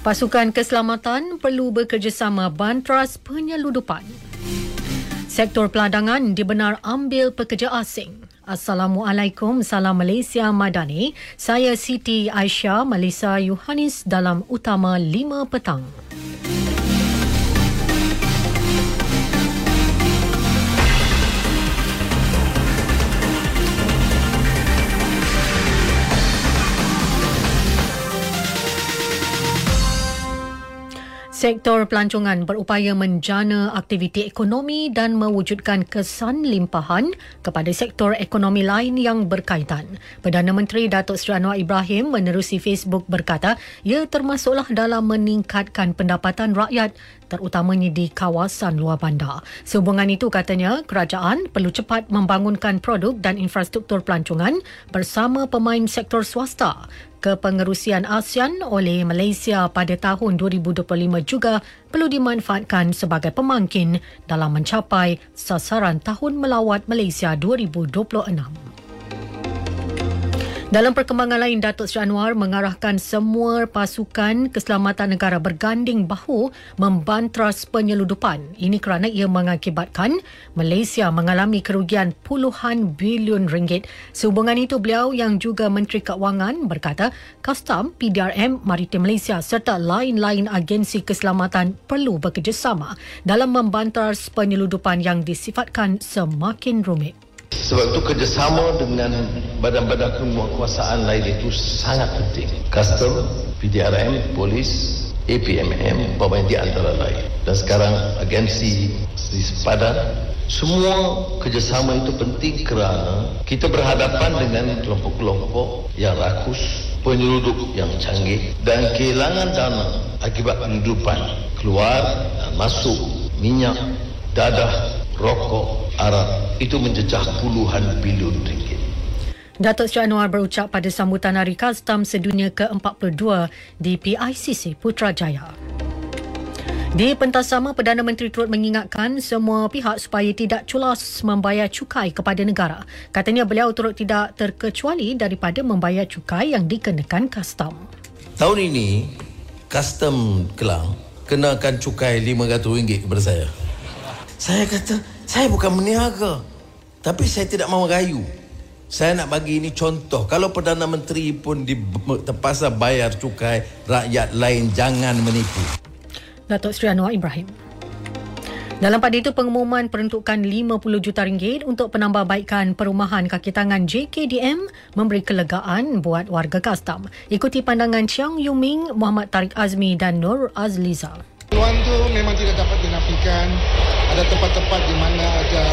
Pasukan keselamatan perlu bekerjasama bantras penyeludupan. Sektor peladangan dibenar ambil pekerja asing. Assalamualaikum, salam Malaysia Madani. Saya Siti Aisyah, Malaysia Yohanis dalam Utama 5 Petang. Sektor pelancongan berupaya menjana aktiviti ekonomi dan mewujudkan kesan limpahan kepada sektor ekonomi lain yang berkaitan. Perdana Menteri Datuk Seri Anwar Ibrahim menerusi Facebook berkata, ia termasuklah dalam meningkatkan pendapatan rakyat terutamanya di kawasan luar bandar. Sehubungan itu katanya, kerajaan perlu cepat membangunkan produk dan infrastruktur pelancongan bersama pemain sektor swasta kepengerusian ASEAN oleh Malaysia pada tahun 2025 juga perlu dimanfaatkan sebagai pemangkin dalam mencapai sasaran tahun melawat Malaysia 2026. Dalam perkembangan lain, Datuk Seri Anwar mengarahkan semua pasukan keselamatan negara berganding bahu membantras penyeludupan. Ini kerana ia mengakibatkan Malaysia mengalami kerugian puluhan bilion ringgit. Sehubungan itu, beliau yang juga Menteri Keuangan berkata, Custom, PDRM, Maritim Malaysia serta lain-lain agensi keselamatan perlu bekerjasama dalam membantras penyeludupan yang disifatkan semakin rumit. Sebab itu kerjasama dengan badan-badan kekuasaan lain itu sangat penting. Custom, PDRM, Polis, APMM, pemain di antara lain. Dan sekarang agensi di sepadan. Semua kerjasama itu penting kerana kita berhadapan dengan kelompok-kelompok yang rakus, penyelundup yang canggih dan kehilangan dana akibat penyelundupan keluar dan masuk minyak, dadah, rokok, arak itu menjejah puluhan bilion ringgit. Datuk Seri Anwar berucap pada sambutan Hari Kastam Sedunia ke-42 di PICC Putrajaya. Di pentas sama, Perdana Menteri turut mengingatkan semua pihak supaya tidak culas membayar cukai kepada negara. Katanya beliau turut tidak terkecuali daripada membayar cukai yang dikenakan kastam. Tahun ini, kastam Kelang kenakan cukai RM500 kepada saya. Saya kata, saya bukan meniaga. Tapi saya tidak mahu rayu. Saya nak bagi ini contoh. Kalau Perdana Menteri pun di, terpaksa bayar cukai, rakyat lain jangan menipu. Datuk Seri Anwar Ibrahim. Dalam pada itu, pengumuman peruntukan 50 juta ringgit untuk penambahbaikan perumahan kaki tangan JKDM memberi kelegaan buat warga kastam. Ikuti pandangan Chiang Yuming, Muhammad Tariq Azmi dan Nur Azliza. Peluang itu memang tidak dapat dinafikan. Ada tempat-tempat di mana ada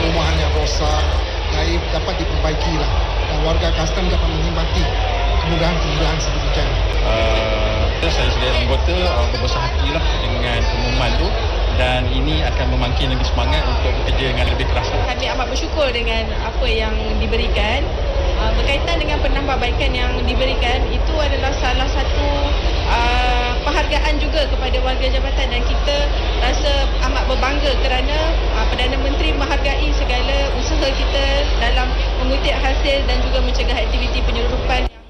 perumahan yang rosak, yang dapat diperbaiki lah. Dan warga custom dapat menikmati kemudahan-kemudahan sedemikian. Uh, saya sebagai anggota uh, berbesar hati lah dengan pengumuman tu dan ini akan memangkin lagi semangat untuk bekerja dengan lebih keras. Kami amat bersyukur dengan apa yang diberikan. Uh, berkaitan dengan penambahbaikan yang diberikan, itu adalah salah satu uh, penghargaan juga kepada warga jabatan dan kita rasa amat berbangga kerana uh, Perdana Menteri menghargai segala usaha kita dalam mengutip hasil dan juga mencegah aktiviti penyeludupan.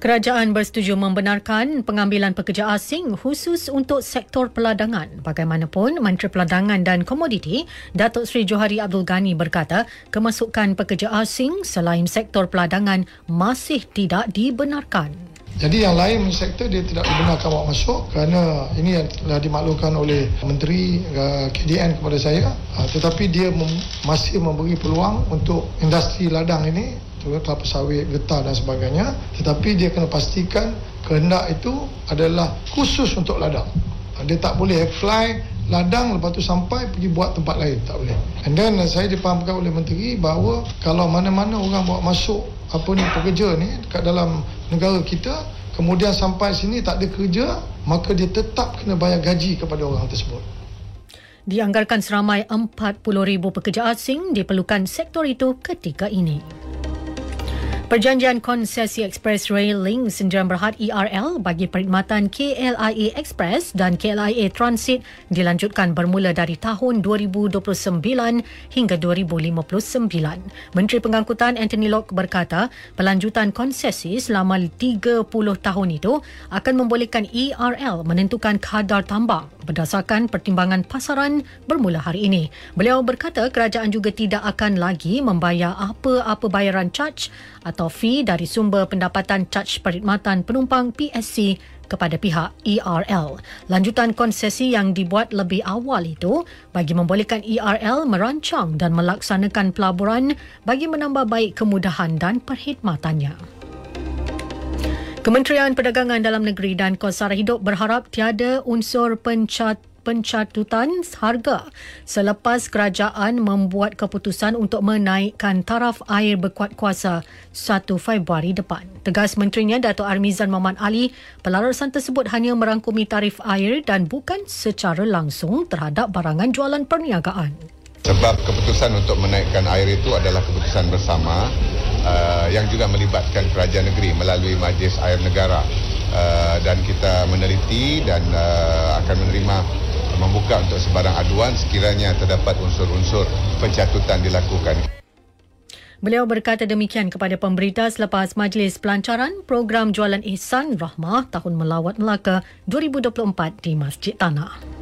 Kerajaan bersetuju membenarkan pengambilan pekerja asing khusus untuk sektor peladangan. Bagaimanapun, Menteri Peladangan dan Komoditi Datuk Seri Johari Abdul Ghani berkata kemasukan pekerja asing selain sektor peladangan masih tidak dibenarkan. Jadi yang lain sektor dia tidak dibenarkan bawa masuk kerana ini telah dimaklumkan oleh Menteri uh, KDN kepada saya. Uh, tetapi dia mem- masih memberi peluang untuk industri ladang ini kelapa sawit, getah dan sebagainya. Tetapi dia kena pastikan kehendak itu adalah khusus untuk ladang. Dia tak boleh fly ladang lepas tu sampai pergi buat tempat lain. Tak boleh. And then saya dipahamkan oleh menteri bahawa kalau mana-mana orang bawa masuk apa ni pekerja ni dekat dalam negara kita kemudian sampai sini tak ada kerja maka dia tetap kena bayar gaji kepada orang tersebut. Dianggarkan seramai 40,000 pekerja asing diperlukan sektor itu ketika ini. Perjanjian konsesi Express Rail Link Sendirian Berhad ERL bagi perkhidmatan KLIA Express dan KLIA Transit dilanjutkan bermula dari tahun 2029 hingga 2059. Menteri Pengangkutan Anthony Locke berkata, pelanjutan konsesi selama 30 tahun itu akan membolehkan ERL menentukan kadar tambang berdasarkan pertimbangan pasaran bermula hari ini. Beliau berkata kerajaan juga tidak akan lagi membayar apa-apa bayaran charge atau fee dari sumber pendapatan caj perkhidmatan penumpang PSC kepada pihak ERL. Lanjutan konsesi yang dibuat lebih awal itu bagi membolehkan ERL merancang dan melaksanakan pelaburan bagi menambah baik kemudahan dan perkhidmatannya. Kementerian Perdagangan Dalam Negeri dan Kos Hidup berharap tiada unsur pencat pencatutan harga selepas kerajaan membuat keputusan untuk menaikkan taraf air berkuat kuasa 1 Februari depan. Tegas menterinya Dato' Armizan Muhammad Ali, pelarasan tersebut hanya merangkumi tarif air dan bukan secara langsung terhadap barangan jualan perniagaan. Sebab keputusan untuk menaikkan air itu adalah keputusan bersama uh, yang juga melibatkan kerajaan negeri melalui Majlis Air Negara. Uh, dan kita meneliti dan uh, akan menerima membuka untuk sebarang aduan sekiranya terdapat unsur-unsur pencatutan dilakukan. Beliau berkata demikian kepada pemberita selepas majlis pelancaran program jualan Ihsan Rahmah Tahun Melawat Melaka 2024 di Masjid Tanah.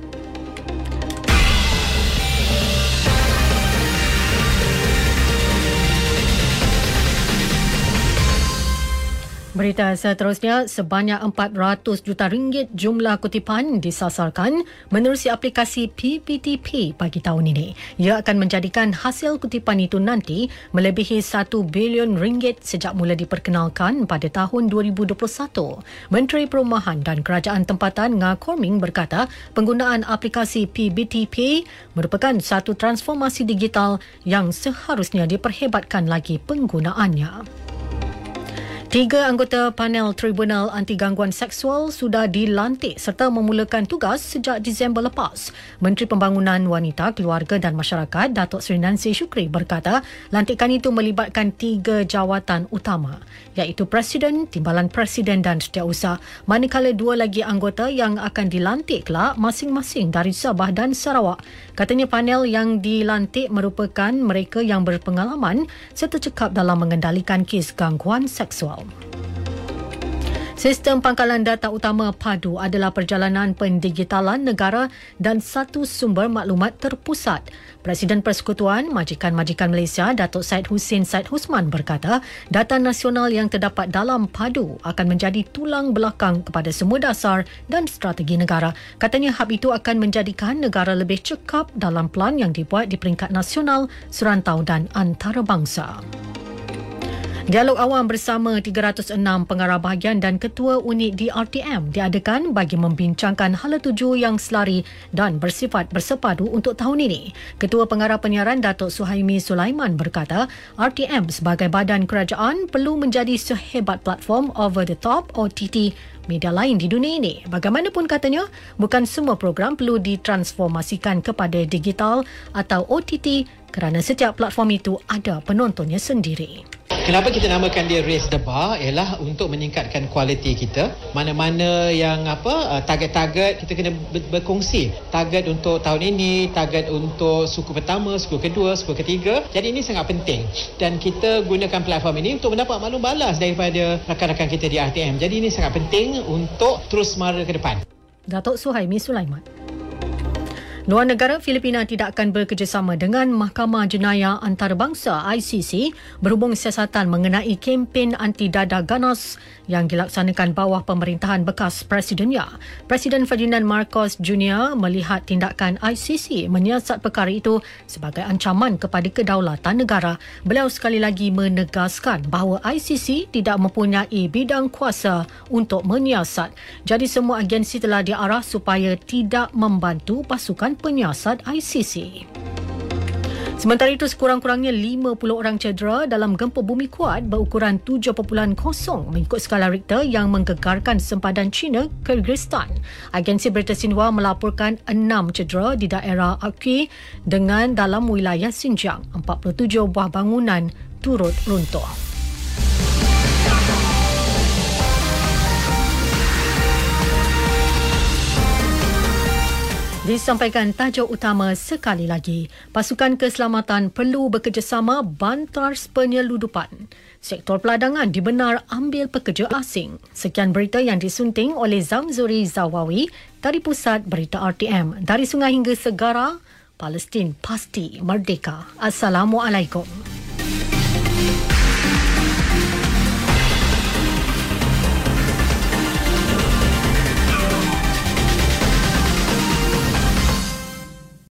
Berita seterusnya, sebanyak 400 juta ringgit jumlah kutipan disasarkan menerusi aplikasi PPTP bagi tahun ini. Ia akan menjadikan hasil kutipan itu nanti melebihi 1 bilion ringgit sejak mula diperkenalkan pada tahun 2021. Menteri Perumahan dan Kerajaan Tempatan Nga Korming berkata penggunaan aplikasi PBTP merupakan satu transformasi digital yang seharusnya diperhebatkan lagi penggunaannya. Tiga anggota panel Tribunal Anti Gangguan Seksual sudah dilantik serta memulakan tugas sejak Disember lepas. Menteri Pembangunan Wanita, Keluarga dan Masyarakat, Datuk Seri Nancy Shukri berkata, lantikan itu melibatkan tiga jawatan utama, iaitu Presiden, Timbalan Presiden dan Setiausaha. Manakala dua lagi anggota yang akan dilantik kelak masing-masing dari Sabah dan Sarawak. Katanya panel yang dilantik merupakan mereka yang berpengalaman serta cekap dalam mengendalikan kes gangguan seksual. Sistem pangkalan data utama PADU adalah perjalanan pendigitalan negara dan satu sumber maklumat terpusat. Presiden Persekutuan Majikan-Majikan Malaysia Datuk Said Hussein Said Husman berkata, data nasional yang terdapat dalam PADU akan menjadi tulang belakang kepada semua dasar dan strategi negara. Katanya hab itu akan menjadikan negara lebih cekap dalam plan yang dibuat di peringkat nasional, serantau dan antarabangsa. Dialog awam bersama 306 pengarah bahagian dan ketua unit di RTM diadakan bagi membincangkan hala tuju yang selari dan bersifat bersepadu untuk tahun ini. Ketua Pengarah Penyiaran Datuk Suhaimi Sulaiman berkata, RTM sebagai badan kerajaan perlu menjadi sehebat platform over the top OTT media lain di dunia ini. Bagaimanapun katanya, bukan semua program perlu ditransformasikan kepada digital atau OTT kerana setiap platform itu ada penontonnya sendiri. Kenapa kita namakan dia raise the bar ialah untuk meningkatkan kualiti kita. Mana-mana yang apa uh, target-target kita kena berkongsi. Target untuk tahun ini, target untuk suku pertama, suku kedua, suku ketiga. Jadi ini sangat penting dan kita gunakan platform ini untuk mendapat maklum balas daripada rakan-rakan kita di RTM. Jadi ini sangat penting untuk terus mara ke depan. Datuk Suhaimi Sulaiman. Luar negara Filipina tidak akan bekerjasama dengan Mahkamah Jenayah Antarabangsa ICC berhubung siasatan mengenai kempen anti dada ganas yang dilaksanakan bawah pemerintahan bekas presidennya. Presiden Ferdinand Marcos Jr. melihat tindakan ICC menyiasat perkara itu sebagai ancaman kepada kedaulatan negara. Beliau sekali lagi menegaskan bahawa ICC tidak mempunyai bidang kuasa untuk menyiasat. Jadi semua agensi telah diarah supaya tidak membantu pasukan penyiasat ICC. Sementara itu, sekurang-kurangnya 50 orang cedera dalam gempa bumi kuat berukuran 7.0 mengikut skala Richter yang menggegarkan sempadan China, Kyrgyzstan. Agensi berita Xinhua melaporkan 6 cedera di daerah Akhi dengan dalam wilayah Xinjiang. 47 buah bangunan turut runtuh. Disampaikan tajuk utama sekali lagi. Pasukan keselamatan perlu bekerjasama bantars penyeludupan. Sektor peladangan dibenar ambil pekerja asing. Sekian berita yang disunting oleh Zamzuri Zawawi dari Pusat Berita RTM. Dari sungai hingga segara, Palestin pasti merdeka. Assalamualaikum.